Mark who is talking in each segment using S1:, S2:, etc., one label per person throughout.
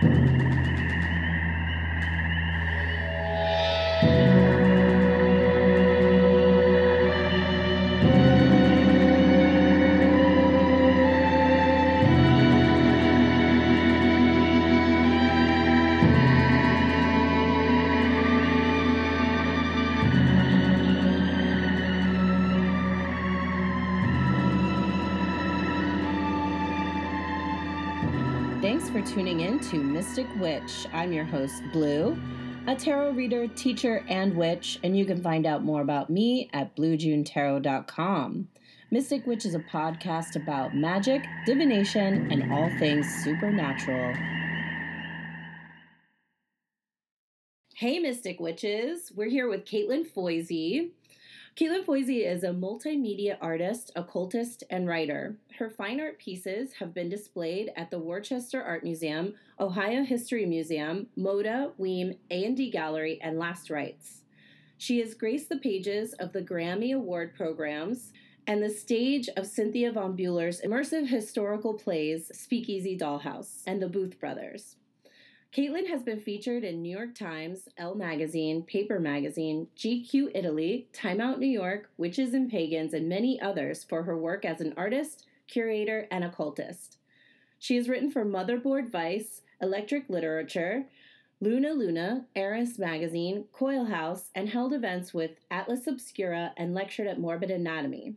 S1: Thanks for tuning in to Mystic Witch. I'm your host, Blue, a tarot reader, teacher, and witch, and you can find out more about me at bluejunetarot.com. Mystic Witch is a podcast about magic, divination, and all things supernatural. Hey, Mystic Witches! We're here with Caitlin Foisey. Caitlin Foisey is a multimedia artist, occultist, and writer. Her fine art pieces have been displayed at the Worcester Art Museum, Ohio History Museum, MoDA, Weem, A&D Gallery, and Last Rites. She has graced the pages of the Grammy Award programs and the stage of Cynthia Von Buhler's immersive historical plays Speakeasy Dollhouse and the Booth Brothers. Caitlin has been featured in New York Times, Elle Magazine, Paper Magazine, GQ Italy, Time Out New York, Witches and Pagans, and many others for her work as an artist, curator, and occultist. She has written for Motherboard Vice, Electric Literature, Luna Luna, Eris Magazine, Coil House, and held events with Atlas Obscura and lectured at Morbid Anatomy.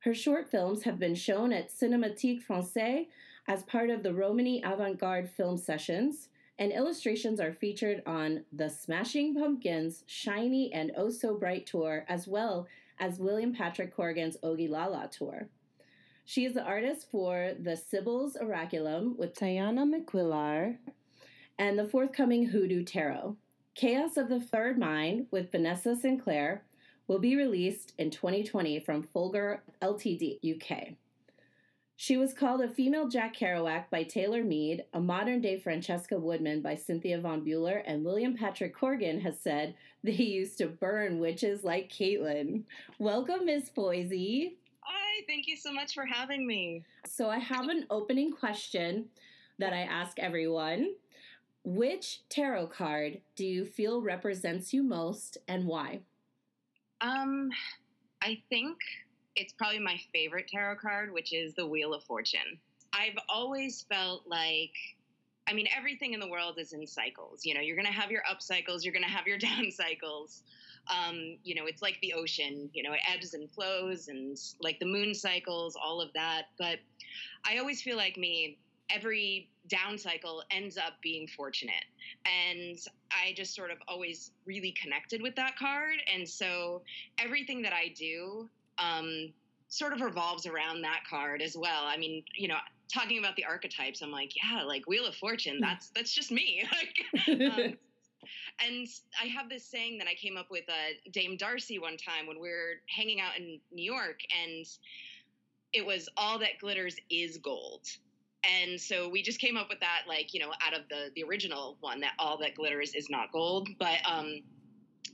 S1: Her short films have been shown at Cinémathèque Française as part of the Romany Avant Garde Film Sessions, and illustrations are featured on the Smashing Pumpkins Shiny and Oh So Bright tour, as well as William Patrick Corgan's Ogilala tour. She is the artist for the Sibyl's Oraculum with Diana McQuillar and the forthcoming Hoodoo Tarot. Chaos of the Third Mind with Vanessa Sinclair will be released in 2020 from Fulgur Ltd, UK. She was called a female Jack Kerouac by Taylor Mead, a modern day Francesca Woodman by Cynthia Von Buhler, and William Patrick Corgan has said they used to burn witches like Caitlin. Welcome, Miss Foisey.
S2: Hi, thank you so much for having me.
S1: So, I have an opening question that I ask everyone. Which tarot card do you feel represents you most and why?
S2: Um, I think it's probably my favorite tarot card, which is the Wheel of Fortune. I've always felt like, I mean, everything in the world is in cycles. You know, you're going to have your up cycles, you're going to have your down cycles. Um, you know, it's like the ocean, you know, it ebbs and flows and like the moon cycles, all of that. But I always feel like me, every down cycle ends up being fortunate. And I just sort of always really connected with that card. And so everything that I do, um, sort of revolves around that card as well. I mean, you know, talking about the archetypes, I'm like, yeah, like Wheel of Fortune, hmm. that's that's just me. like, um, and I have this saying that I came up with uh, Dame Darcy one time when we were hanging out in New York, and it was all that glitters is gold. And so we just came up with that, like you know, out of the the original one that all that glitters is not gold. But um,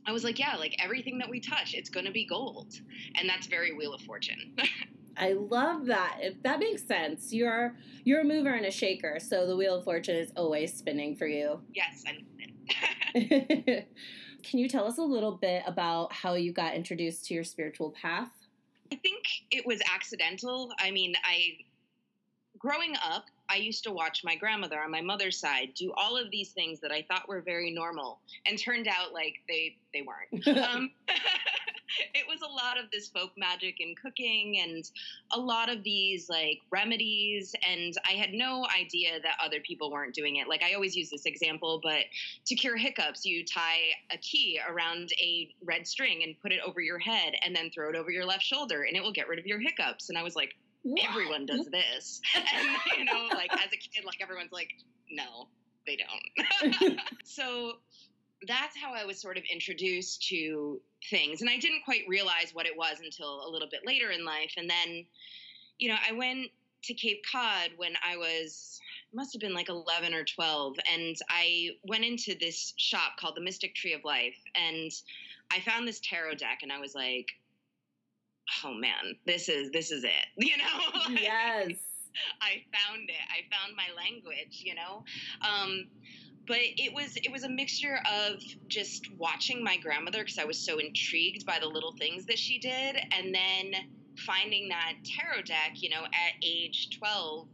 S2: I was like, yeah, like everything that we touch, it's going to be gold. And that's very Wheel of Fortune.
S1: I love that. If that makes sense. You're you're a mover and a shaker, so the wheel of fortune is always spinning for you.
S2: Yes, I'm
S1: Can you tell us a little bit about how you got introduced to your spiritual path?
S2: I think it was accidental. I mean, I growing up, I used to watch my grandmother on my mother's side do all of these things that I thought were very normal, and turned out like they they weren't. um, it was a lot of this folk magic and cooking, and a lot of these like remedies, and I had no idea that other people weren't doing it. Like I always use this example, but to cure hiccups, you tie a key around a red string and put it over your head, and then throw it over your left shoulder, and it will get rid of your hiccups. And I was like? Everyone does this. And, you know, like as a kid, like everyone's like, no, they don't. so that's how I was sort of introduced to things. And I didn't quite realize what it was until a little bit later in life. And then, you know, I went to Cape Cod when I was must have been like 11 or 12 and I went into this shop called the Mystic Tree of Life and I found this tarot deck and I was like oh man, this is this is it. You know?
S1: yes.
S2: I found it. I found my language, you know? Um, but it was it was a mixture of just watching my grandmother because I was so intrigued by the little things that she did, and then finding that tarot deck, you know, at age twelve,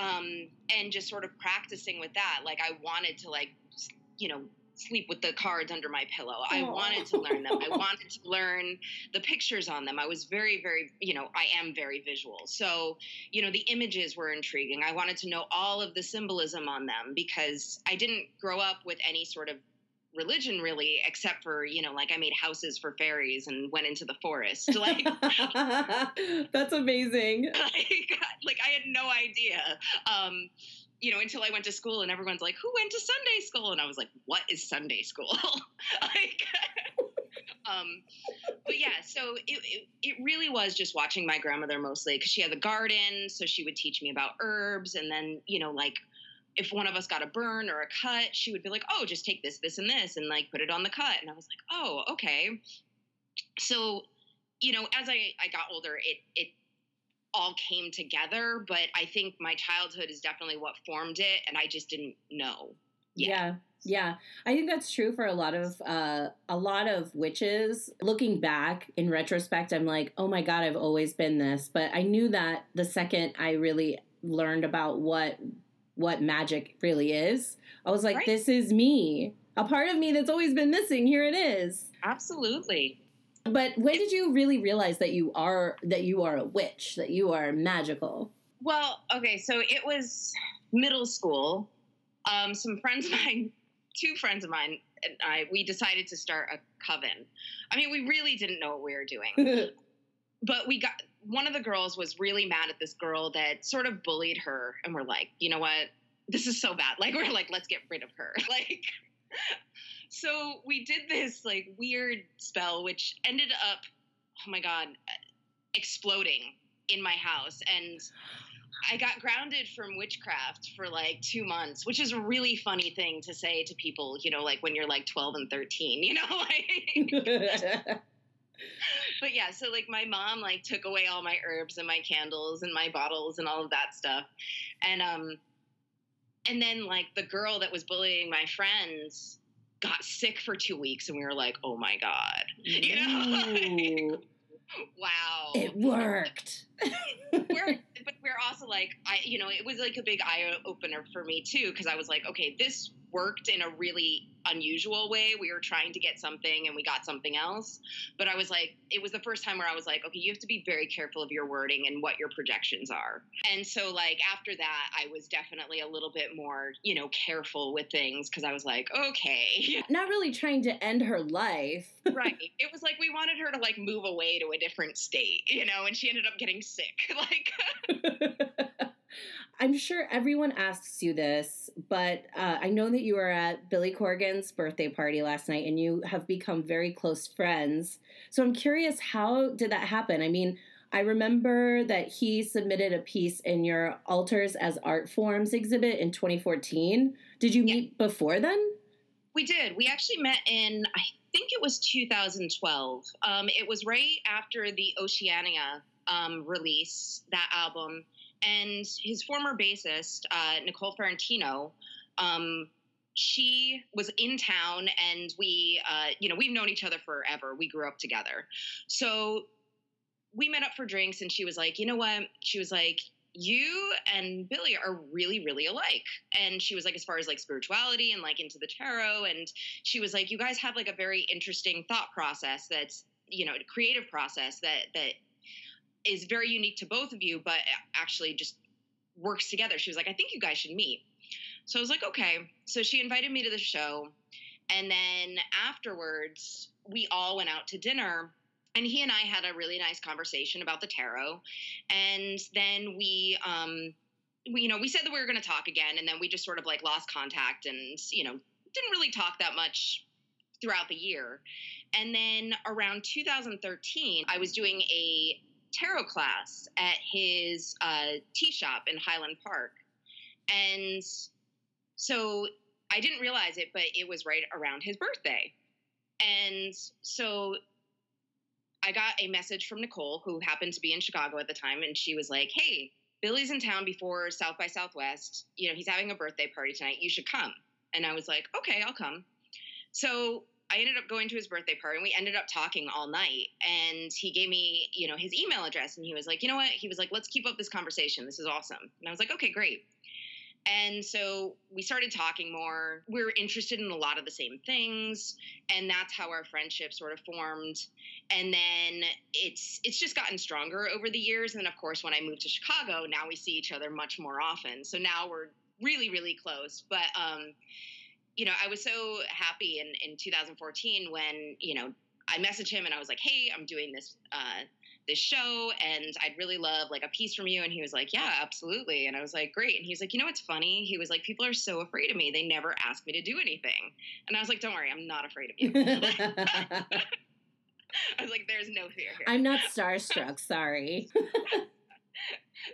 S2: um, and just sort of practicing with that. Like I wanted to like, you know, sleep with the cards under my pillow. I wanted to learn them. I wanted to learn the pictures on them. I was very, very, you know, I am very visual. So, you know, the images were intriguing. I wanted to know all of the symbolism on them because I didn't grow up with any sort of religion really except for you know like i made houses for fairies and went into the forest like
S1: that's amazing
S2: like, like i had no idea um you know, until I went to school and everyone's like, who went to Sunday school? And I was like, what is Sunday school? like, um, but yeah, so it, it, it, really was just watching my grandmother mostly because she had the garden. So she would teach me about herbs. And then, you know, like if one of us got a burn or a cut, she would be like, oh, just take this, this, and this and like put it on the cut. And I was like, oh, okay. So, you know, as I, I got older, it, it all came together, but I think my childhood is definitely what formed it, and I just didn't know.
S1: Yet. Yeah. Yeah, I think that's true for a lot of uh, a lot of witches. Looking back in retrospect, I'm like, oh my god, I've always been this. But I knew that the second I really learned about what what magic really is, I was like, right. this is me, a part of me that's always been missing. Here it is.
S2: Absolutely.
S1: But when did you really realize that you are that you are a witch, that you are magical?
S2: Well, okay, so it was middle school. Um, some friends of mine, two friends of mine, and I, we decided to start a coven. I mean, we really didn't know what we were doing, but we got one of the girls was really mad at this girl that sort of bullied her, and we're like, you know what? This is so bad. Like, we're like, let's get rid of her. Like, so we did this like weird spell, which ended up, oh my god, exploding in my house, and I got grounded from witchcraft for like two months, which is a really funny thing to say to people, you know, like when you're like 12 and 13, you know, like. but yeah, so like my mom like took away all my herbs and my candles and my bottles and all of that stuff. And um and then like the girl that was bullying my friends got sick for two weeks and we were like, oh my God. You know? wow.
S1: It worked.
S2: we're, but we're also like, I, you know, it was like a big eye opener for me too, because I was like, okay, this worked in a really unusual way. We were trying to get something and we got something else. But I was like, it was the first time where I was like, okay, you have to be very careful of your wording and what your projections are. And so, like, after that, I was definitely a little bit more, you know, careful with things because I was like, okay.
S1: Not really trying to end her life.
S2: right. It was like we wanted her to, like, move away to a different state, you know, and she ended up getting sick. Like,
S1: I'm sure everyone asks you this, but uh, I know that you were at Billy Corgan's birthday party last night and you have become very close friends. So I'm curious, how did that happen? I mean, I remember that he submitted a piece in your Altars as Art Forms exhibit in 2014. Did you yeah. meet before then?
S2: We did. We actually met in, I think it was 2012. Um, it was right after the Oceania um, release, that album and his former bassist, uh, Nicole Fiorentino, um, she was in town, and we, uh, you know, we've known each other forever. We grew up together, so we met up for drinks, and she was like, you know what? She was like, you and Billy are really, really alike. And she was like, as far as like spirituality and like into the tarot, and she was like, you guys have like a very interesting thought process that's, you know, creative process that that is very unique to both of you, but actually just works together. She was like, I think you guys should meet. So I was like, okay. So she invited me to the show. And then afterwards, we all went out to dinner. And he and I had a really nice conversation about the tarot. And then we, um, we, you know, we said that we were going to talk again. And then we just sort of like lost contact and, you know, didn't really talk that much throughout the year. And then around 2013, I was doing a tarot class at his uh, tea shop in Highland Park. And so I didn't realize it, but it was right around his birthday. And so I got a message from Nicole, who happened to be in Chicago at the time, and she was like, Hey, Billy's in town before South by Southwest. You know, he's having a birthday party tonight. You should come. And I was like, okay, I'll come. So I ended up going to his birthday party and we ended up talking all night. And he gave me, you know, his email address and he was like, you know what? He was like, let's keep up this conversation. This is awesome. And I was like, okay, great. And so we started talking more. We were interested in a lot of the same things, and that's how our friendship sort of formed. And then it's it's just gotten stronger over the years. And then of course, when I moved to Chicago, now we see each other much more often. So now we're really really close. But um, you know, I was so happy in in 2014 when you know I messaged him and I was like, hey, I'm doing this. Uh, this show and I'd really love like a piece from you. And he was like, yeah, absolutely. And I was like, great. And he's like, you know what's funny? He was like, people are so afraid of me. They never ask me to do anything. And I was like, don't worry, I'm not afraid of you. I was like, there's no fear here.
S1: I'm not starstruck, sorry.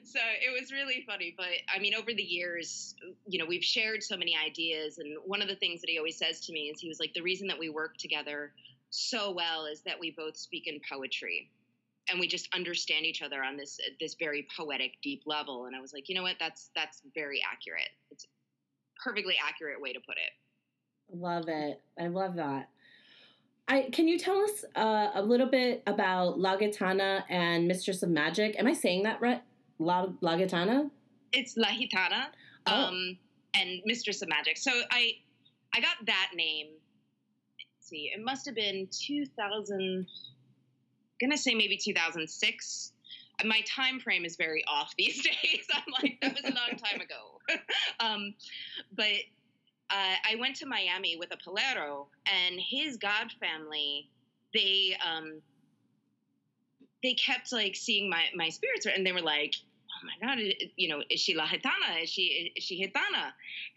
S2: so it was really funny. But I mean, over the years, you know, we've shared so many ideas. And one of the things that he always says to me is he was like, the reason that we work together so well is that we both speak in poetry and we just understand each other on this this very poetic deep level and i was like you know what that's that's very accurate it's perfectly accurate way to put it
S1: love it i love that I, can you tell us uh, a little bit about La Gitana and Mistress of Magic? Am I saying that right? La, La Gitana?
S2: It's La Gitana oh. um, and Mistress of Magic. So I I got that name. Let's see, it must have been 2000- gonna say maybe 2006 my time frame is very off these days i'm like that was a long time ago um, but uh, i went to miami with a palero and his god family they um, they kept like seeing my my spirits and they were like oh my god you know is she la gitana? Is she is she gitana?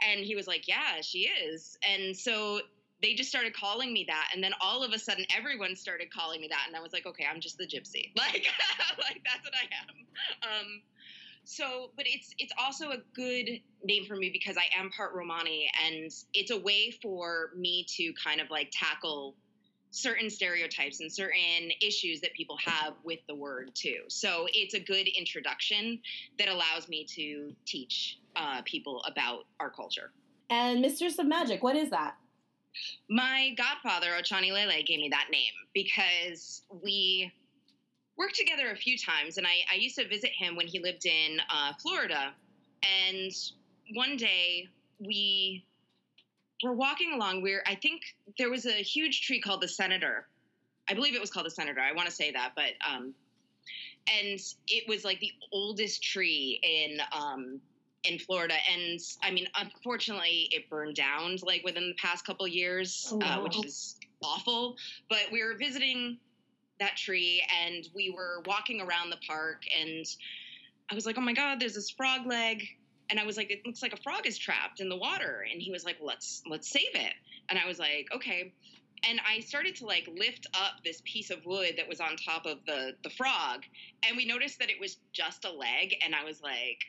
S2: And he was like yeah she is. And so they just started calling me that. And then all of a sudden everyone started calling me that. And i was like okay i'm just the gypsy. Like like that's what i am. Um, so but it's it's also a good name for me because i am part romani. And it's a way for me to kind of like tackle certain stereotypes and certain issues that people have with the word too. So it's a good introduction that allows me to teach uh, people about our culture.
S1: And mistress of magic what is that?
S2: My godfather, Ochani Lele, gave me that name because we worked together a few times, and I, I used to visit him when he lived in uh, Florida. And one day we were walking along. We're I think there was a huge tree called the Senator. I believe it was called the Senator. I want to say that, but um, and it was like the oldest tree in um, in Florida, and I mean, unfortunately, it burned down like within the past couple years, oh, wow. uh, which is awful. But we were visiting that tree, and we were walking around the park, and I was like, "Oh my God, there's this frog leg," and I was like, "It looks like a frog is trapped in the water," and he was like, "Let's let's save it," and I was like, "Okay." and I started to like lift up this piece of wood that was on top of the the frog, and we noticed that it was just a leg, and I was like,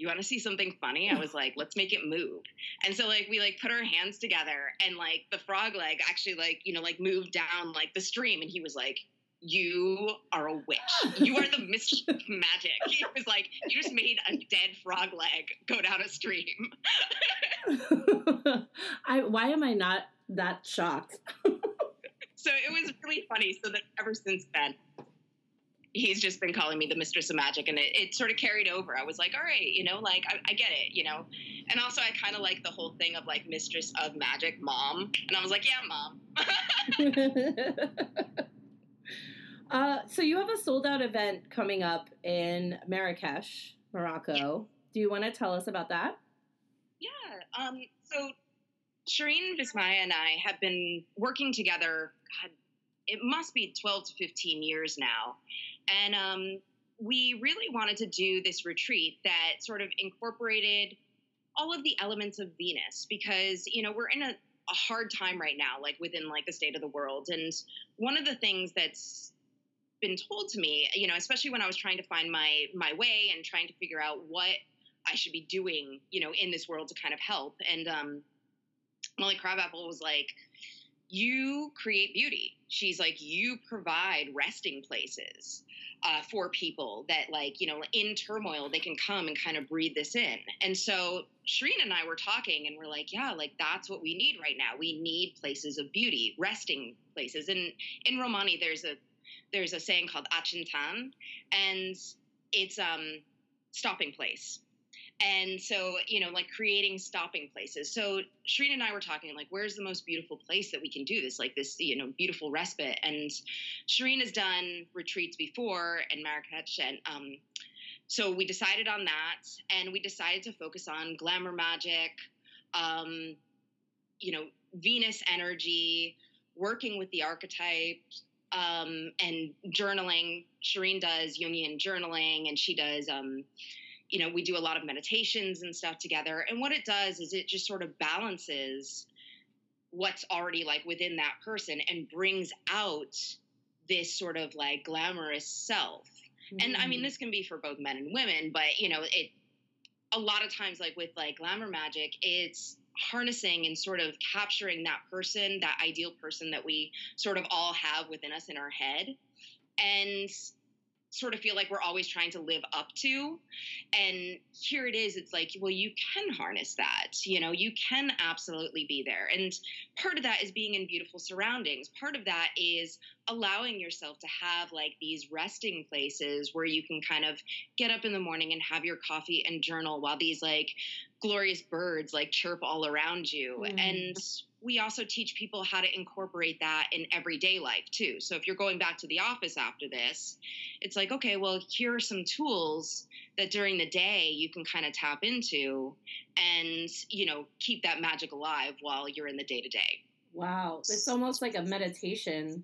S2: you want to see something funny? I was like, let's make it move. And so like we like put our hands together and like the frog leg actually like, you know, like moved down like the stream and he was like, you are a witch. You are the mistress of magic. He was like, you just made a dead frog leg go down a stream.
S1: I why am I not that shocked?
S2: so it was really funny. So that ever since then, he's just been calling me the mistress of magic and it, it sort of carried over i was like all right you know like i, I get it you know and also i kind of like the whole thing of like mistress of magic mom and i was like yeah mom
S1: uh, so you have a sold out event coming up in marrakesh morocco yeah. do you want to tell us about that
S2: yeah um, so shireen vismaya and i have been working together God, it must be 12 to 15 years now and um, we really wanted to do this retreat that sort of incorporated all of the elements of Venus because, you know, we're in a, a hard time right now, like within like the state of the world. And one of the things that's been told to me, you know, especially when I was trying to find my my way and trying to figure out what I should be doing, you know, in this world to kind of help. And um, Molly Crabapple was like, "You create beauty." She's like, "You provide resting places." uh, for people that like you know in turmoil they can come and kind of breathe this in and so Shireen and I were talking and we're like yeah like that's what we need right now we need places of beauty resting places and in Romani there's a there's a saying called achintan and it's um stopping place. And so you know like creating stopping places. So Shireen and I were talking like where's the most beautiful place that we can do this like this you know beautiful respite? And Shireen has done retreats before in Marrakech and um, so we decided on that and we decided to focus on glamour magic um, you know Venus energy working with the archetypes um, and journaling. Shireen does Jungian journaling, and she does um, you know, we do a lot of meditations and stuff together. And what it does is it just sort of balances what's already like within that person and brings out this sort of like glamorous self. Mm-hmm. And I mean, mm. this can be for both men and women, but you know, it a lot of times, like with like glamour magic, it's harnessing and sort of capturing that person, that ideal person that we sort of all have within us in our head. And sort of feel like we're always trying to live up to. And here it is, it's like, well, you can harness that. You know, you can absolutely be there. And part of that is being in beautiful surroundings. Part of that is allowing yourself to have like these resting places where you can kind of get up in the morning and have your coffee and journal while these like glorious birds like chirp all around you. Mm. And we also teach people how to incorporate that in everyday life too. So if you're going back to the office after this, it's like, okay, well, here are some tools that during the day you can kind of tap into and, you know, keep that magic alive while you're in the day to day.
S1: Wow. It's almost like a meditation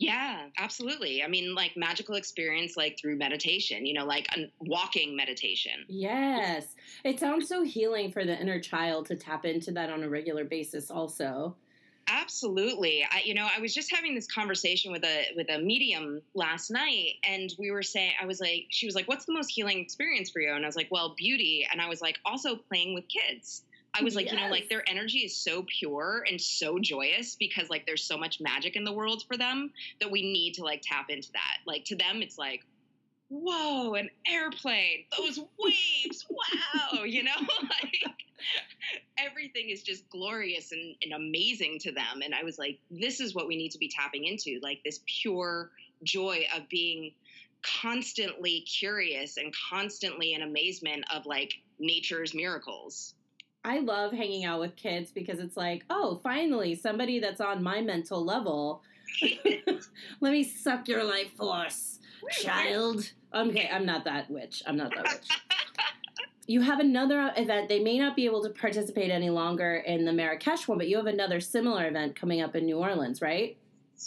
S2: yeah, absolutely. I mean, like magical experience, like through meditation, you know, like a walking meditation.
S1: Yes. It sounds so healing for the inner child to tap into that on a regular basis, also.
S2: Absolutely. I, you know, I was just having this conversation with a with a medium last night, and we were saying, I was like, she was like, "What's the most healing experience for you?" And I was like, "Well, beauty." And I was like, also playing with kids. I was like, yes. you know, like their energy is so pure and so joyous because like there's so much magic in the world for them that we need to like tap into that. Like to them, it's like, whoa, an airplane, those waves, wow, you know, like everything is just glorious and, and amazing to them. And I was like, this is what we need to be tapping into, like this pure joy of being constantly curious and constantly in amazement of like nature's miracles.
S1: I love hanging out with kids because it's like, oh, finally, somebody that's on my mental level. Let me suck your life force, child. Okay, I'm not that witch. I'm not that witch. you have another event. They may not be able to participate any longer in the Marrakesh one, but you have another similar event coming up in New Orleans, right?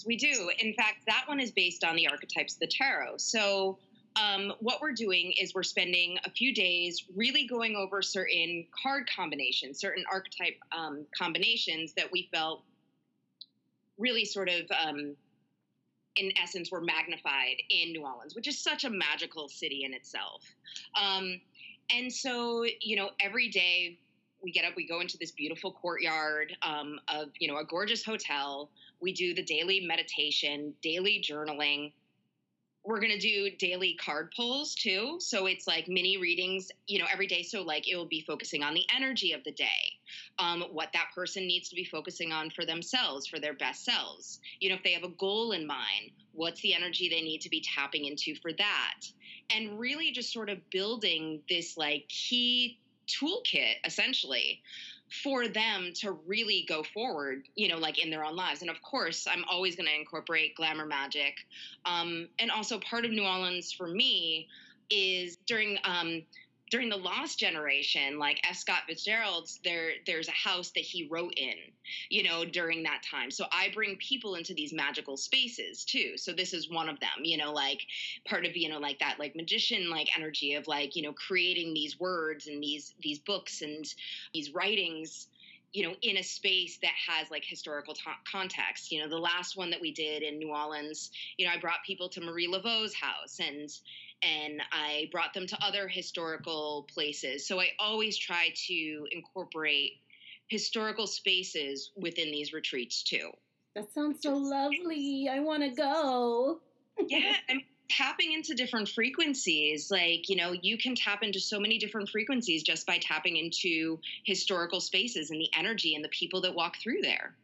S2: We do. In fact, that one is based on the archetypes of the tarot. So um, what we're doing is we're spending a few days really going over certain card combinations, certain archetype um, combinations that we felt really sort of, um, in essence, were magnified in New Orleans, which is such a magical city in itself. Um, and so, you know, every day we get up, we go into this beautiful courtyard um, of, you know, a gorgeous hotel. We do the daily meditation, daily journaling we're going to do daily card pulls too. So it's like mini readings, you know, every day. So like it will be focusing on the energy of the day, um, what that person needs to be focusing on for themselves, for their best selves. You know, if they have a goal in mind, what's the energy they need to be tapping into for that? And really just sort of building this like key toolkit essentially for them to really go forward, you know, like in their own lives. And of course, I'm always going to incorporate glamour magic. Um, and also, part of New Orleans for me is during um, during the Lost Generation, like F. Scott Fitzgerald's, there there's a house that he wrote in, you know, during that time. So I bring people into these magical spaces too. So this is one of them, you know, like part of you know like that like magician like energy of like you know creating these words and these these books and these writings you know, in a space that has like historical t- context. You know, the last one that we did in New Orleans, you know, I brought people to Marie Laveau's house and and I brought them to other historical places. So I always try to incorporate historical spaces within these retreats too.
S1: That sounds so lovely. I want to go.
S2: yeah, and tapping into different frequencies. Like, you know, you can tap into so many different frequencies just by tapping into historical spaces and the energy and the people that walk through there.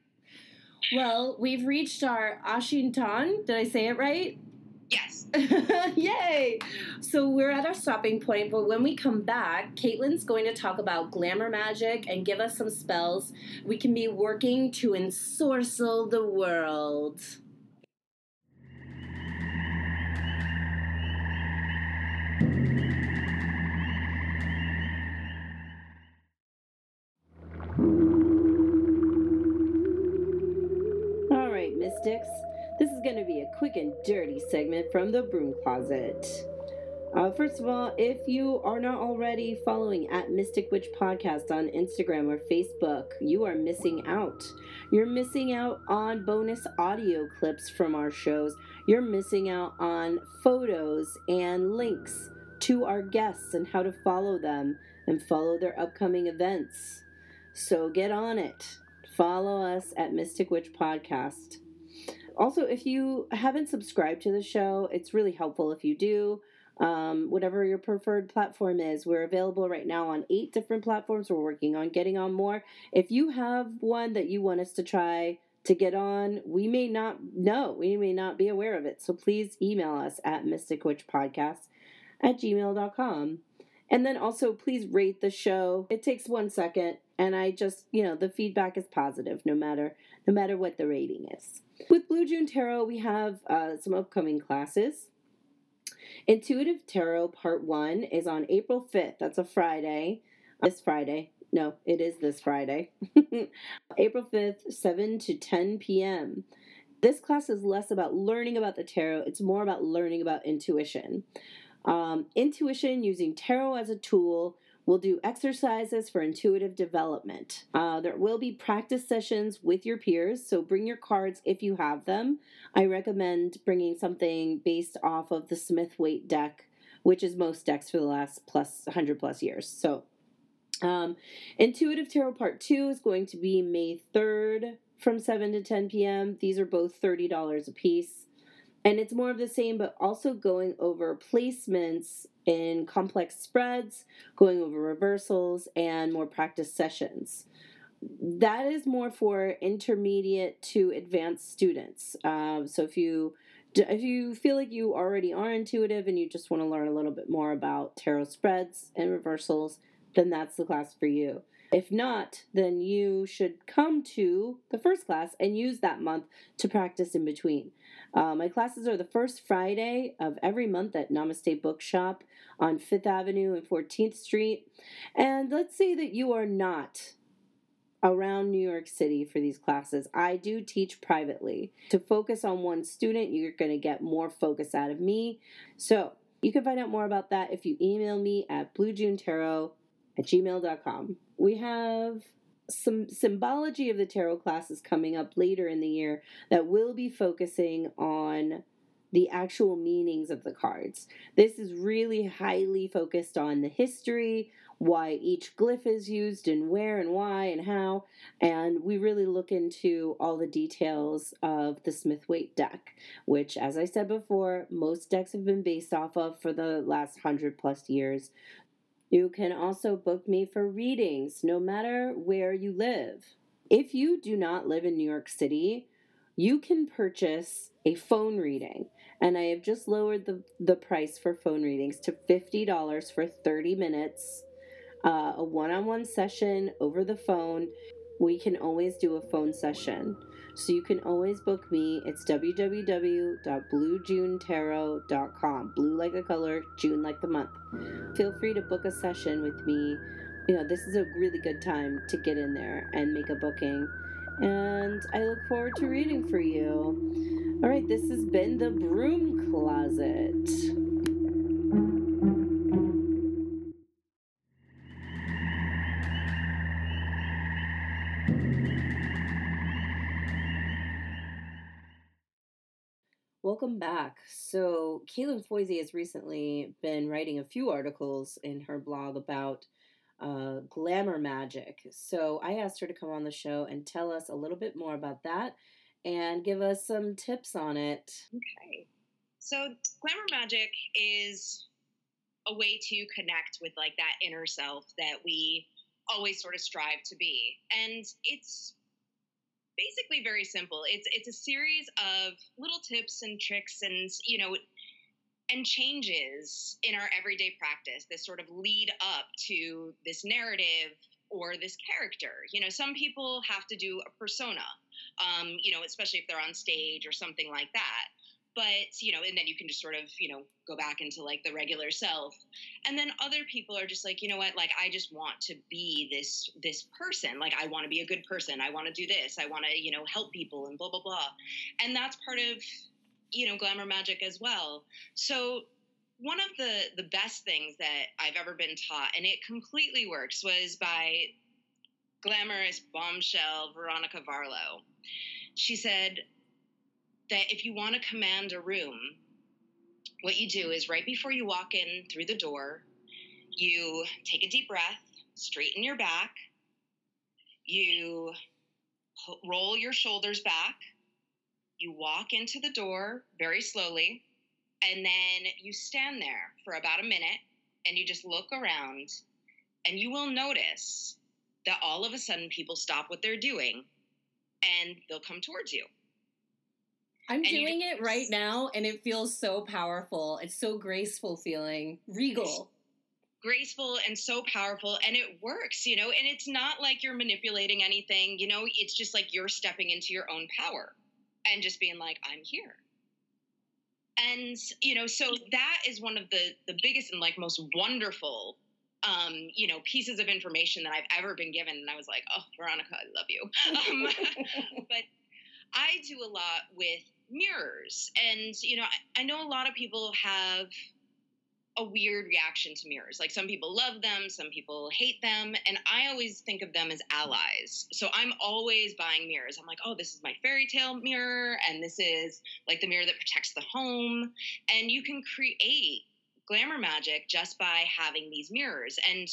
S1: Well, we've reached our Ashintan. Did I say it right?
S2: Yes.
S1: Yay! So we're at our stopping point, but when we come back, Caitlin's going to talk about glamour magic and give us some spells we can be working to ensorcel the world. Dirty segment from the broom closet. Uh, first of all, if you are not already following at Mystic Witch Podcast on Instagram or Facebook, you are missing out. You're missing out on bonus audio clips from our shows. You're missing out on photos and links to our guests and how to follow them and follow their upcoming events. So get on it. Follow us at Mystic Witch Podcast. Also, if you haven't subscribed to the show, it's really helpful if you do. Um, whatever your preferred platform is, we're available right now on eight different platforms. We're working on getting on more. If you have one that you want us to try to get on, we may not know, we may not be aware of it. So please email us at mysticwitchpodcast at gmail.com. And then also, please rate the show. It takes one second, and I just, you know, the feedback is positive, no matter no matter what the rating is. With Blue June Tarot, we have uh, some upcoming classes. Intuitive Tarot Part 1 is on April 5th. That's a Friday. This Friday. No, it is this Friday. April 5th, 7 to 10 p.m. This class is less about learning about the tarot, it's more about learning about intuition. Um, intuition using tarot as a tool We'll do exercises for intuitive development. Uh, there will be practice sessions with your peers, so bring your cards if you have them. I recommend bringing something based off of the Smith Waite deck, which is most decks for the last plus 100 plus years. So, um, Intuitive Tarot Part 2 is going to be May 3rd from 7 to 10 p.m. These are both $30 a piece. And it's more of the same, but also going over placements in complex spreads, going over reversals, and more practice sessions. That is more for intermediate to advanced students. Um, so if you if you feel like you already are intuitive and you just want to learn a little bit more about tarot spreads and reversals, then that's the class for you. If not, then you should come to the first class and use that month to practice in between. Uh, my classes are the first Friday of every month at Namaste Bookshop on Fifth Avenue and 14th Street. And let's say that you are not around New York City for these classes. I do teach privately. To focus on one student, you're going to get more focus out of me. So you can find out more about that if you email me at bluejunetarot at gmail.com. We have some symbology of the tarot classes coming up later in the year that will be focusing on the actual meanings of the cards. This is really highly focused on the history, why each glyph is used, and where and why and how. And we really look into all the details of the Smith Waite deck, which, as I said before, most decks have been based off of for the last hundred plus years. You can also book me for readings no matter where you live. If you do not live in New York City, you can purchase a phone reading. And I have just lowered the, the price for phone readings to $50 for 30 minutes, uh, a one on one session over the phone. We can always do a phone session. So you can always book me. It's www.bluejunetarot.com. Blue like the color, June like the month. Feel free to book a session with me. You know, this is a really good time to get in there and make a booking. And I look forward to reading for you. All right, this has been the Broom Closet. Welcome back. So, Caitlin Foisey has recently been writing a few articles in her blog about uh, glamour magic. So, I asked her to come on the show and tell us a little bit more about that and give us some tips on it.
S2: Okay. So glamour magic is a way to connect with like that inner self that we always sort of strive to be. And it's basically very simple. It's it's a series of little tips and tricks and you know and changes in our everyday practice that sort of lead up to this narrative or this character. You know, some people have to do a persona, um, you know, especially if they're on stage or something like that but you know and then you can just sort of you know go back into like the regular self. And then other people are just like you know what? Like i just want to be this this person. Like i want to be a good person. I want to do this. I want to you know help people and blah blah blah. And that's part of you know glamour magic as well. So one of the the best things that i've ever been taught and it completely works was by glamorous bombshell veronica varlow. She said that if you want to command a room, what you do is right before you walk in through the door, you take a deep breath, straighten your back, you roll your shoulders back, you walk into the door very slowly, and then you stand there for about a minute and you just look around and you will notice that all of a sudden people stop what they're doing and they'll come towards you.
S1: I'm doing it right now and it feels so powerful. It's so graceful feeling, regal.
S2: Graceful and so powerful, and it works, you know. And it's not like you're manipulating anything, you know. It's just like you're stepping into your own power and just being like, "I'm here." And you know, so that is one of the the biggest and like most wonderful um, you know, pieces of information that I've ever been given. And I was like, oh, Veronica, I love you. Um, but I do a lot with mirrors. And, you know, I, I know a lot of people have a weird reaction to mirrors. Like some people love them, some people hate them, and I always think of them as allies. So I'm always buying mirrors. I'm like, oh, this is my fairy tale mirror, and this is like the mirror that protects the home. And you can create glamour magic just by having these mirrors. And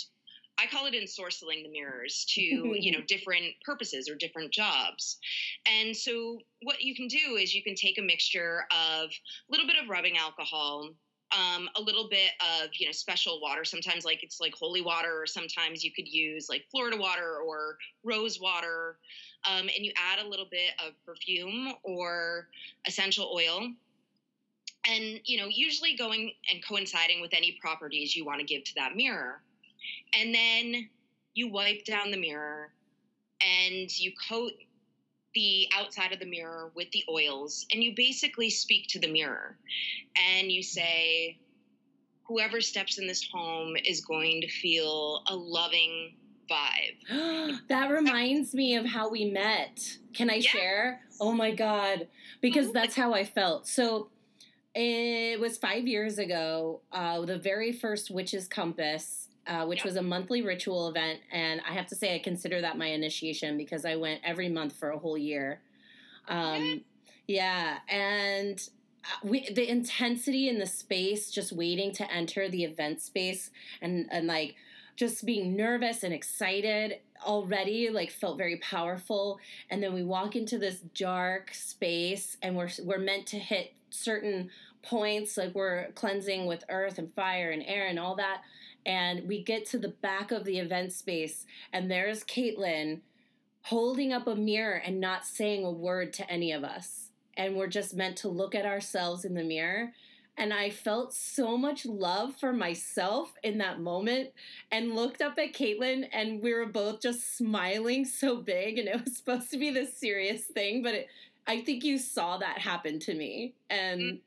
S2: I call it ensorceling the mirrors to, you know, different purposes or different jobs. And so what you can do is you can take a mixture of a little bit of rubbing alcohol, um, a little bit of you know special water. Sometimes like it's like holy water or sometimes you could use like florida water or rose water. Um, and you add a little bit of perfume or essential oil. And you know usually going and coinciding with any properties you want to give to that mirror and then you wipe down the mirror and you coat the outside of the mirror with the oils and you basically speak to the mirror and you say whoever steps in this home is going to feel a loving vibe.
S1: that reminds me of how we met. Can I yeah. share? Oh my God. Because mm-hmm. that's how I felt. So it was five years ago, uh, the very first Witch's Compass uh, which yep. was a monthly ritual event. And I have to say, I consider that my initiation because I went every month for a whole year. Um, yeah. And uh, we, the intensity in the space, just waiting to enter the event space and, and like, just being nervous and excited already like felt very powerful and then we walk into this dark space and we're we're meant to hit certain points like we're cleansing with earth and fire and air and all that and we get to the back of the event space, and there's Caitlin holding up a mirror and not saying a word to any of us. And we're just meant to look at ourselves in the mirror. And I felt so much love for myself in that moment and looked up at Caitlin, and we were both just smiling so big. And it was supposed to be this serious thing, but it, I think you saw that happen to me. And mm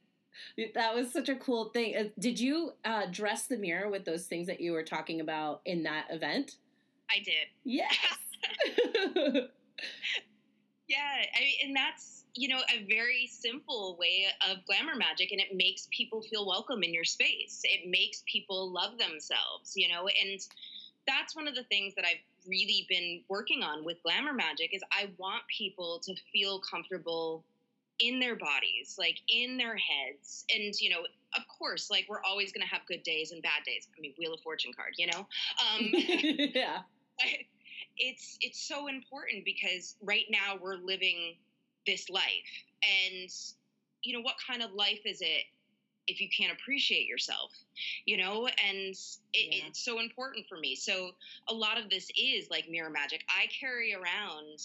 S1: that was such a cool thing. Uh, did you uh, dress the mirror with those things that you were talking about in that event?
S2: I did.
S1: Yes.
S2: yeah, I mean, and that's you know a very simple way of glamour magic, and it makes people feel welcome in your space. It makes people love themselves, you know, and that's one of the things that I've really been working on with glamour magic is I want people to feel comfortable in their bodies, like in their heads. And, you know, of course, like we're always going to have good days and bad days. I mean, Wheel of Fortune card, you know? Um,
S1: yeah.
S2: it's, it's so important because right now we're living this life. And, you know, what kind of life is it if you can't appreciate yourself you know and it, yeah. it's so important for me so a lot of this is like mirror magic i carry around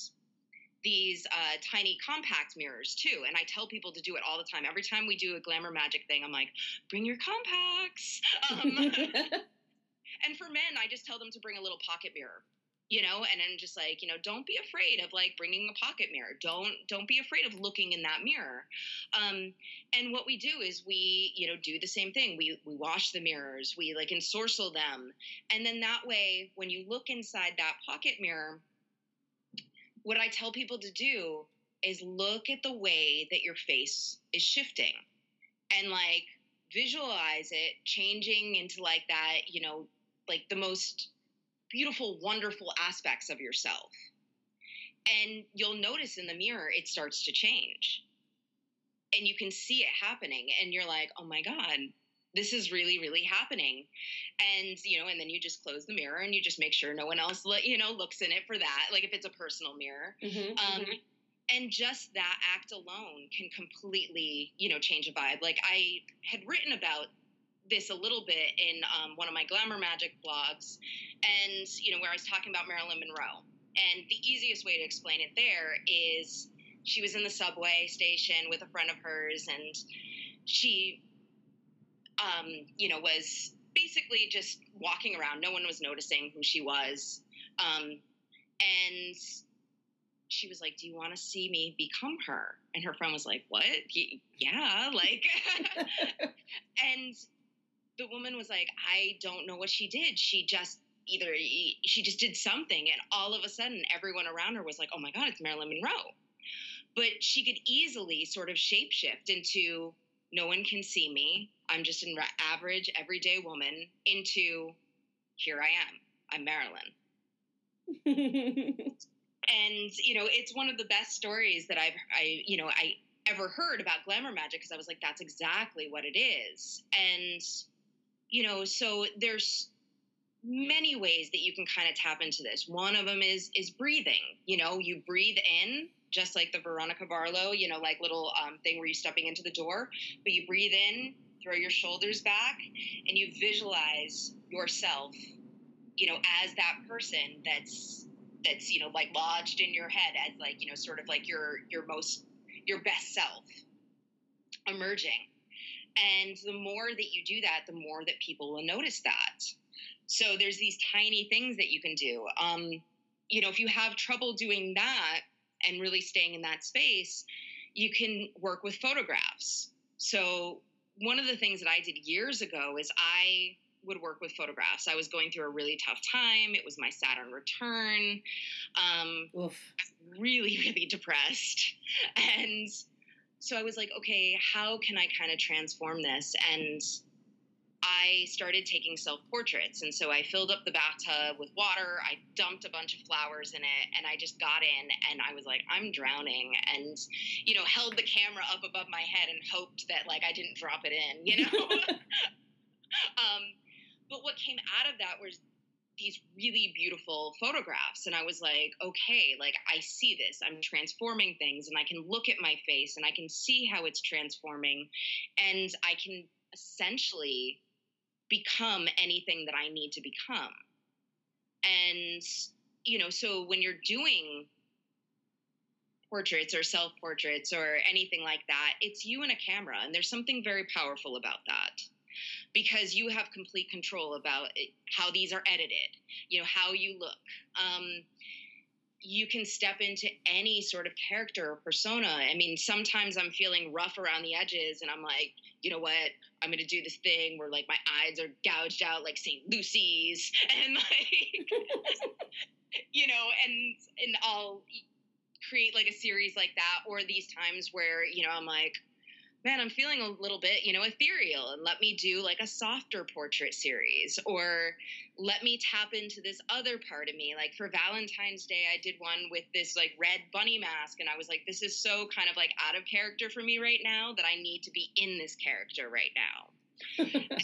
S2: these uh, tiny compact mirrors too and i tell people to do it all the time. Every time we do a glamour magic thing i'm like bring your compacts. Um, and for men i just tell them to bring a little pocket mirror you know and then just like you know don't be afraid of like bringing a pocket mirror. Don't don't be afraid of looking in that mirror. Um, and what we do is we you know do the same thing. We we wash the mirrors. We like ensorcel them. And then that way when you look inside that pocket mirror what i tell people to do is look at the way that your face is shifting and like visualize it changing into like that you know like the most beautiful, wonderful aspects of yourself. And you'll notice in the mirror, it starts to change. And you can see it happening. And you're like, oh my God, this is really, really happening. And, you know, and then you just close the mirror and you just make sure no one else, you know, looks in it for that. Like if it's a personal mirror. Mm-hmm, um, mm-hmm and just that act alone can completely you know change a vibe like i had written about this a little bit in um, one of my glamour magic blogs and you know where i was talking about marilyn monroe and the easiest way to explain it there is she was in the subway station with a friend of hers and she um, you know was basically just walking around no one was noticing who she was um, and she was like do you want to see me become her and her friend was like what yeah like and the woman was like, I don't know what she did. She just either she just did something, and all of a sudden, everyone around her was like, oh my God, it's Marilyn Monroe. But she could easily sort of shapeshift into no one can see me. I'm just an average, everyday woman, into here I am. I'm Marilyn. and you know, it's one of the best stories that I've, I, you know, I ever heard about glamour magic because I was like, that's exactly what it is. And you know, so there's many ways that you can kind of tap into this. One of them is is breathing. You know, you breathe in just like the Veronica Varlow, you know, like little um, thing where you're stepping into the door, but you breathe in, throw your shoulders back, and you visualize yourself, you know, as that person that's that's you know like lodged in your head as like you know sort of like your your most your best self emerging and the more that you do that, the more that people will notice that. So there's these tiny things that you can do. Um, you know, if you have trouble doing that and really staying in that space, you can work with photographs. So one of the things that I did years ago is I would work with photographs. I was going through a really tough time. It was my Saturn return. Um, really, really depressed. And so I was like, okay, how can I kind of transform this? And I started taking self portraits. And so I filled up the bathtub with water. I dumped a bunch of flowers in it and I just got in and I was like, I'm drowning. And, you know, held the camera up above my head and hoped that like I didn't drop it in, you know? um, but what came out of that was these really beautiful photographs and i was like okay like i see this i'm transforming things and i can look at my face and i can see how it's transforming and i can essentially become anything that i need to become and you know so when you're doing portraits or self portraits or anything like that it's you and a camera and there's something very powerful about that because you have complete control about how these are edited, you know, how you look. Um, you can step into any sort of character or persona. I mean, sometimes I'm feeling rough around the edges and I'm like, you know what? I'm to do this thing where like my eyes are gouged out like St. Lucy's and like, you know, and, and I'll create like a series like that or these times where, you know, I'm like, man, I'm feeling a little bit, you know, ethereal and let me do like a softer portrait series or let me tap into this other part of me. Like for Valentine's Day, I did one with this like red bunny mask and I was like, this is so kind of like out of character for me right now that I need to be in this character right now. and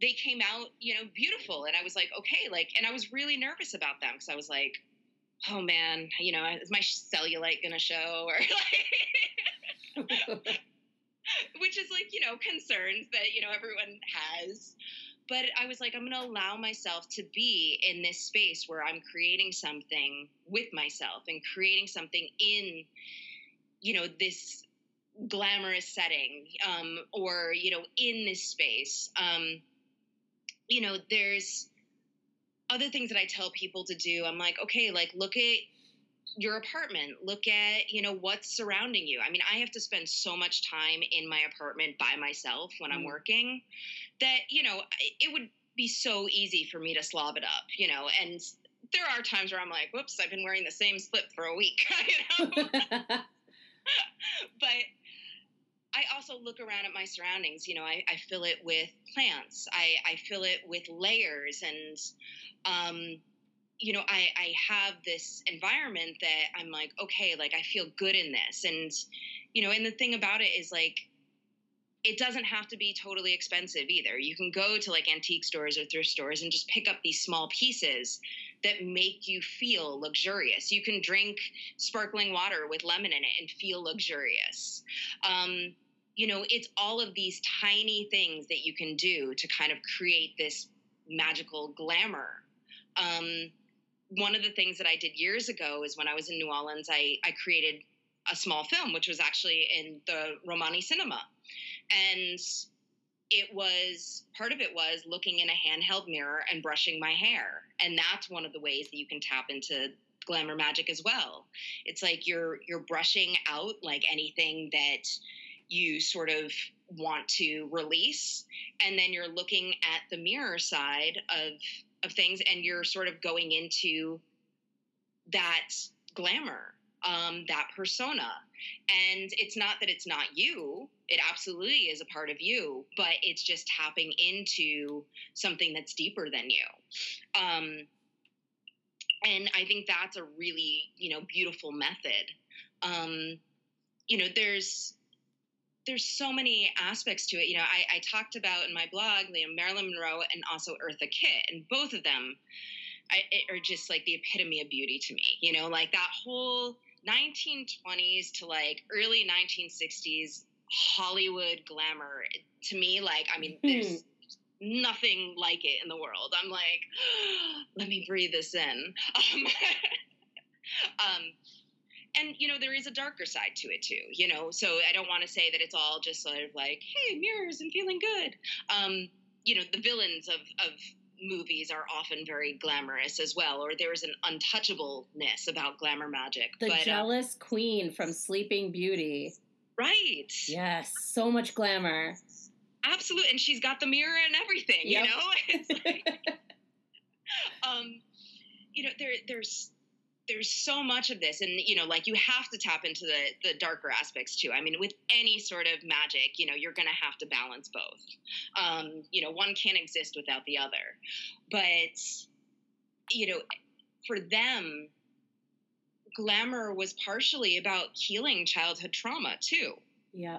S2: they came out, you know, beautiful. And I was like, okay, like, and I was really nervous about them because I was like, oh man, you know, is my cellulite going to show or like. which is like, you know, concerns that, you know, everyone has. But I was like, I'm going to allow myself to be in this space where I'm creating something with myself and creating something in, you know, this glamorous setting um, or, you know, in this space. Um, you know, there's other things that I tell people to do. I'm like, okay, like look at your apartment look at you know what's surrounding you i mean i have to spend so much time in my apartment by myself when i'm mm. working that you know it would be so easy for me to slob it up you know and there are times where i'm like whoops i've been wearing the same slip for a week you know but I also look around at my surroundings. You know, I, I fill it with plants. I, I fill it with layers and um, you know, I, I have this environment that I'm like, okay, like I feel good in this. And, you know, and the thing about it is like, it doesn't have to be totally expensive either. You can go to like antique stores or thrift stores and just pick up these small pieces that make you feel luxurious. You can drink sparkling water with lemon in it and feel luxurious. Um, you know, it's all of these tiny things that you can do to kind of create this magical glamour. Um, one of the things that I did years ago is when I was in New Orleans, I, I created a small film, which was actually in the Romani cinema. And it was part of it was looking in a handheld mirror and brushing my hair. And that's one of the ways that you can tap into glamour magic as well. It's like you're you're brushing out like anything that you sort of want to release and then you're looking at the mirror side of of things and you're sort of going into that glamour um, that persona. And it's not that it's not you. It absolutely is a part of you but it's just tapping into something that's deeper than you. Um, and i think that's a really you know beautiful method. Um, you know there's there's so many aspects to it. You know, I, I talked about in my blog, you know, Marilyn Monroe and also Eartha Kitt, and both of them I, are just like the epitome of beauty to me. You know, like that whole 1920s to like early 1960s Hollywood glamour. To me, like, I mean, there's hmm. nothing like it in the world. I'm like, let me breathe this in. Um, um, and you know there is a darker side to it too you know? So i don't want to say that it's all just sort of like hey mirrors and feeling good. Um you know the villains of of movies are often very glamorous as well or there's an untouchableness about glamour magic
S1: the but, uh, jealous uh, queen from sleeping beauty.
S2: Right.
S1: Yes so much glamour.
S2: Absolutely and she's got the mirror and everything yep. you know like, um you know there there's there's so much of this and you know like you have to tap into the the darker aspects too. I mean with any sort of magic you know you're to have to balance both. Um, you know one can't exist without the other. But you know for them glamour was partially about healing childhood trauma too.
S1: Yeah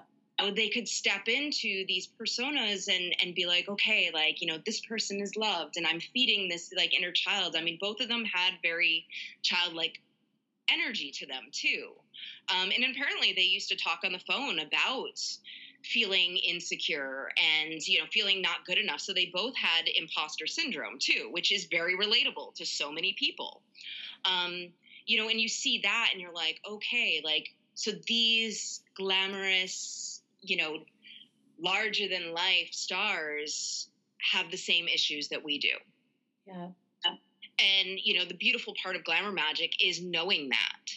S2: they could step into these personas and and be like, okay, like you know, this person is loved, and I'm feeding this like inner child. I mean, both of them had very childlike energy to them too, um, and apparently they used to talk on the phone about feeling insecure and you know feeling not good enough. So they both had imposter syndrome too which is very relatable to so many people. Um, you know and you see that and you're like okay like so these glamorous you know, larger than life stars have the same issues that we do.
S1: Yeah.
S2: And, you know, the beautiful part of glamour magic is knowing that.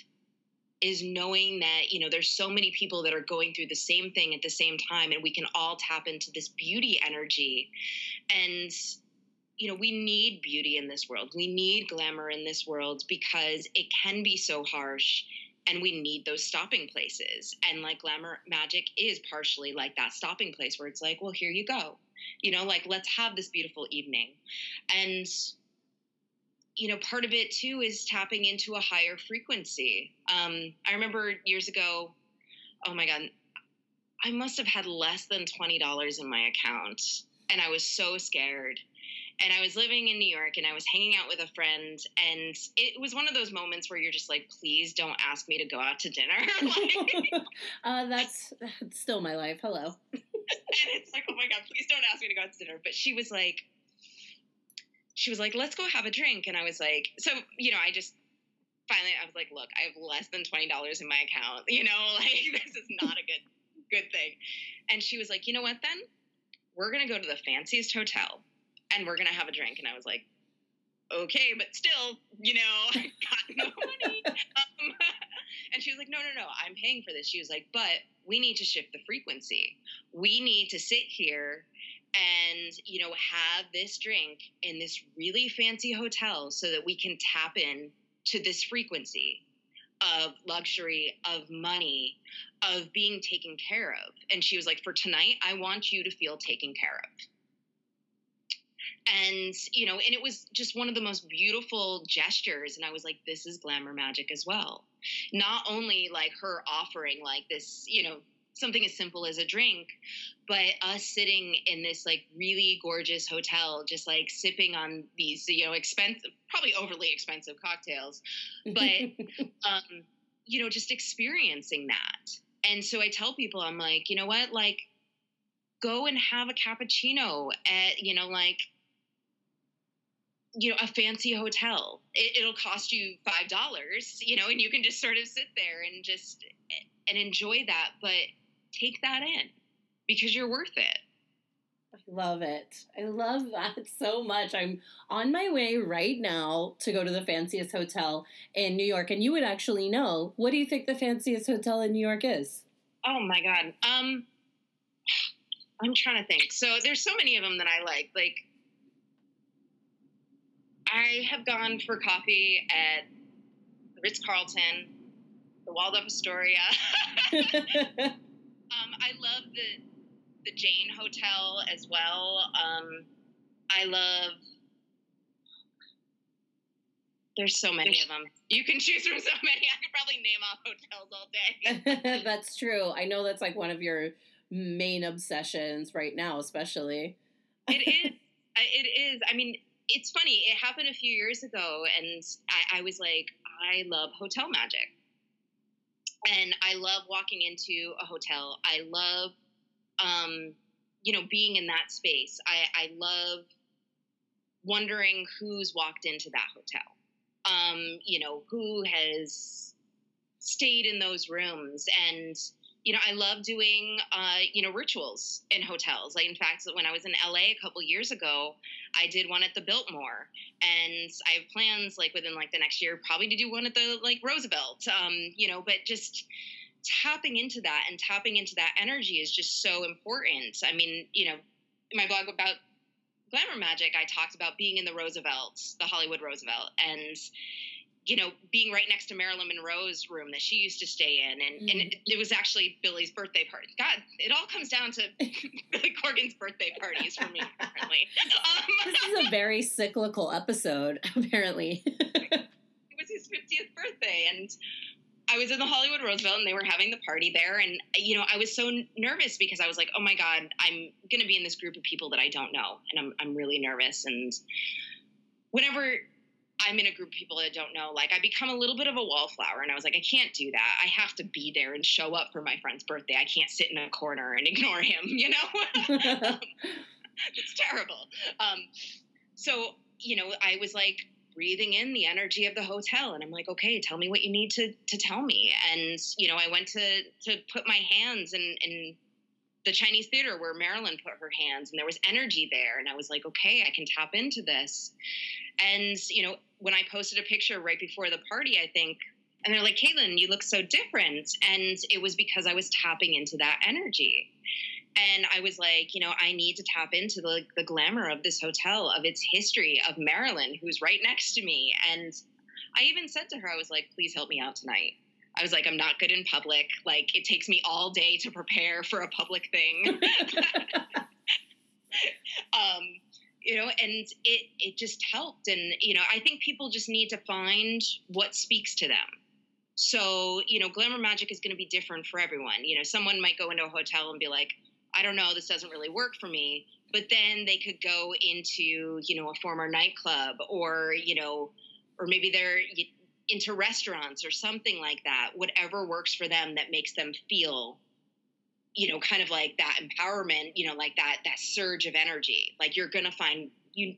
S2: Is knowing that, you know, there's so many people that are going through the same thing at the same time, and we can all tap into this beauty energy. And, you know, we need beauty in this world. We need glamour in this world because it can be so harsh and we need those stopping places. And like glamour magic is partially like that stopping place where it's like well here you go. You know like let's have this beautiful evening. And you know part of it too is tapping into a higher frequency. Um, i remember years ago oh my god i must have had less than $20 in my account and i was so scared and I was living in New York and I was hanging out with a friend and it was one of those moments where you're just like, please don't ask me to go out to dinner. like,
S1: uh, that's, that's still my life. Hello.
S2: and it's like, oh my God, please don't ask me to go out to dinner. But she was like, she was like, let's go have a drink. And I was like, so, you know, I just finally, I was like, look, I have less than $20 in my account, you know, like this is not a good, good thing. And she was like, you know what then? We're going to go to the fanciest hotel and we're gonna have a drink. And I was like, okay, but still, you know, I got no money. Um, and she was like, no, no, no, I'm paying for this. She was like, but we need to shift the frequency. We need to sit here and you know have this drink in this really fancy hotel so that we can tap in to this frequency of luxury of money of being taken care of and she was like for tonight i want you to feel taken care of and you know and it was just one of the most beautiful gestures. And i was like this is glamour magic as well. Not only like her offering like this you know something as simple as a drink but us sitting in this like really gorgeous hotel just like sipping on these you know expensive probably overly expensive cocktails but um you know just experiencing that. And so i tell people i'm like you know what? Like go and have a cappuccino at you know like you know a fancy hotel it, will cost you five dollars you know and you can just sort of sit there and just and enjoy that but take that in because you're worth it
S1: I love it. I love that so much. I'm on my way right now to go to the fanciest hotel in New York, and you would actually know. What do you think the fanciest hotel in New York is?
S2: Oh my god. Um, I'm trying to think. So there's so many of them that I like. Like I have gone for coffee at Ritz Carlton, the Waldorf Astoria. um, I love the the Jane Hotel as well. Um, I love. There's so many of them. You can choose from so many. I could probably name off hotels all
S1: day. that's true. I know that's like one of your main obsessions right now, especially.
S2: it is. It is. I mean, it's funny. It happened a few years ago, and I, I was like, I love hotel magic, and I love walking into a hotel. I love, um, you know, being in that space. I, I love wondering who's walked into that hotel. Um, you know, who has stayed in those rooms and you know, I love doing, uh, you know, rituals in hotels. Like, in fact, when I was in LA a couple years ago, I did one at the Biltmore, and I have plans, like, within like the next year, probably to do one at the like Roosevelt. Um, you know, but just tapping into that and tapping into that energy is just so important. I mean, you know, my blog about glamour magic, I talked about being in the Roosevelt, the Hollywood Roosevelt, and you know, being right next to Marilyn Monroe's room that she used to stay in. And, mm-hmm. and it was actually Billy's birthday party. God, it all comes down to Billy Corgan's birthday parties for me, apparently.
S1: Um, this is a very cyclical episode, apparently.
S2: it was his 50th birthday. And I was in the Hollywood Roosevelt and they were having the party there. And, you know, I was so nervous because I was like, oh my God, I'm going to be in this group of people that I don't know. And I'm, I'm really nervous. And whenever I'm in a group of people that don't know. Like I become a little bit of a wallflower, and I was like, I can't do that. I have to be there and show up for my friend's birthday. I can't sit in a corner and ignore him. You know, it's terrible. Um, so you know, I was like breathing in the energy of the hotel, and I'm like, okay, tell me what you need to to tell me. And you know, I went to to put my hands and, in the Chinese theater where Marilyn put her hands, and there was energy there, and I was like, okay, I can tap into this. And you know, when I posted a picture right before the party, I think, and they're like, Caitlin, you look so different. And it was because I was tapping into that energy. And I was like, you know, I need to tap into the, the glamour of this hotel, of its history, of Marilyn, who's right next to me. And I even said to her, I was like, please help me out tonight. I was like, I'm not good in public. Like, it takes me all day to prepare for a public thing. um, you know and it it just helped and you know i think people just need to find what speaks to them so you know glamour magic is going to be different for everyone you know someone might go into a hotel and be like i don't know this doesn't really work for me but then they could go into you know a former nightclub or you know or maybe they're into restaurants or something like that whatever works for them that makes them feel you know kind of like that empowerment you know like that that surge of energy. Like you're gonna find you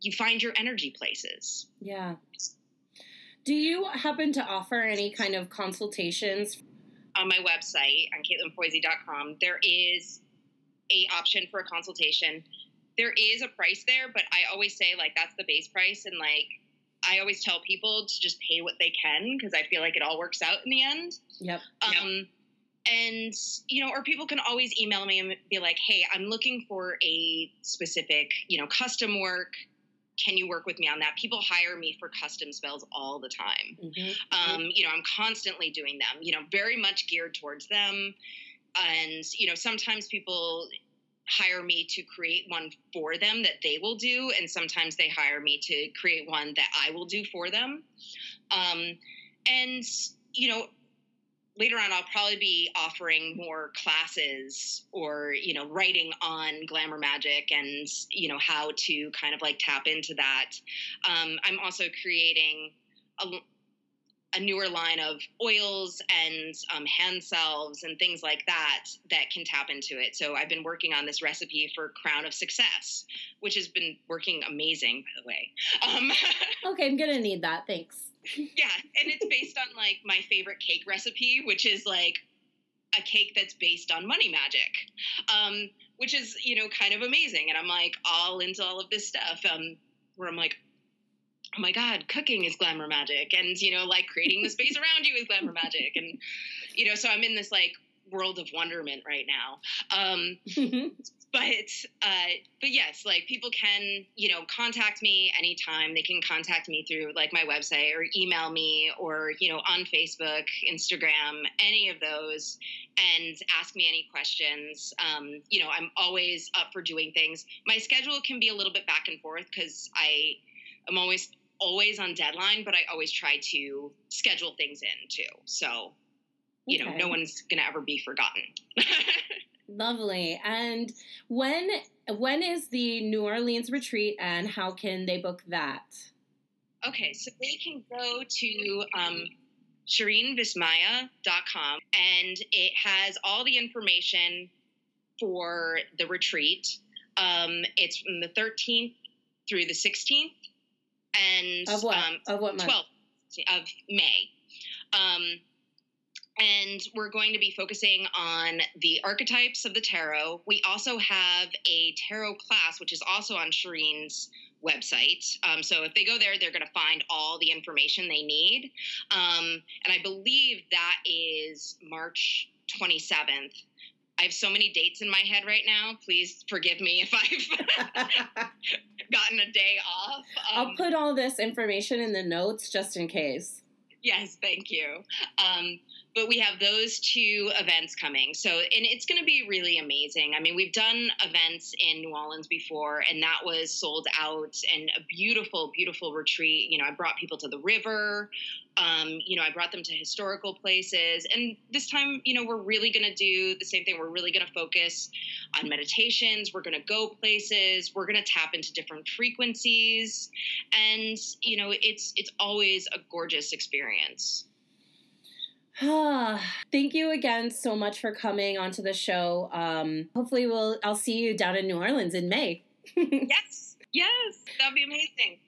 S2: you find your energy places.
S1: Yeah. Do you happen to offer any kind of consultations?
S2: On my website on caitlinfoisey.com there is a option for a consultation. There is a price there but i always say like that's the base price and like i always tell people to just pay what they can because i feel like it all works out in the end
S1: yep
S2: um yep. and you know or people can always email me and be like hey i'm looking for a specific you know custom work can you work with me on that? People hire me for custom spells all the time. Mm-hmm. Um, you know, I'm constantly doing them, you know, very much geared towards them. And, you know, sometimes people hire me to create one for them that they will do. And sometimes they hire me to create one that I will do for them. Um, and, you know, later on i'll probably be offering more classes or you know writing on glamour magic and you know how to kind of like tap into that um, i'm also creating a, a, newer line of oils and um, hand salves and things like that that can tap into it. So i've been working on this recipe for crown of success which has been working amazing by the way. Um,
S1: okay i'm gonna need that thanks.
S2: Yeah, and it's based on like my favorite cake recipe, which is like a cake that's based on money magic, um, which is you know kind of amazing. And I'm like all into all of this stuff, um, where I'm like, oh my god, cooking is glamour magic, and you know like creating the space around you is glamour magic, and you know so I'm in this like world of wonderment right now. Um, but uh, but yes, like people can you know contact me anytime. They can contact me through like my website or email me or you know on Facebook, Instagram, any of those, and ask me any questions. Um, you know, I'm always up for doing things. My schedule can be a little bit back and forth because I am always always on deadline, but I always try to schedule things in too. So you know, no one's gonna ever be forgotten.
S1: Lovely. And when when is the New Orleans retreat and how can they book that?
S2: Okay, so they can go to um, ShireenVismaya.com and it has all the information for the retreat. Um, it's from the 13th through the 16th. And
S1: of what? Um, of what month?
S2: 12th of May. Um, and we're going to be focusing on the archetypes of the tarot. We also have a tarot class, which is also on Shireen's website. Um, so if they go there, they're going to find all the information they need. Um, and I believe that is March 27th. I have so many dates in my head right now. Please forgive me if I've gotten a day off.
S1: Um, I'll put all this information in the notes just in case.
S2: Yes, thank you. Um, but we have those two events coming. So, and it's going to be really amazing. I mean, we've done events in New Orleans before, and that was sold out and a beautiful, beautiful retreat. You know, I brought people to the river. Um, you know, I brought them to historical places. And this time, you know, we're really going to do the same thing. We're really going to focus on meditations. We're going to go places. We're going to tap into different frequencies. And, you know, it's it's always a gorgeous experience.
S1: Thank you again so much for coming onto the show. Um, hopefully, we'll I'll see you down in New Orleans in May.
S2: yes, yes, that'd be amazing.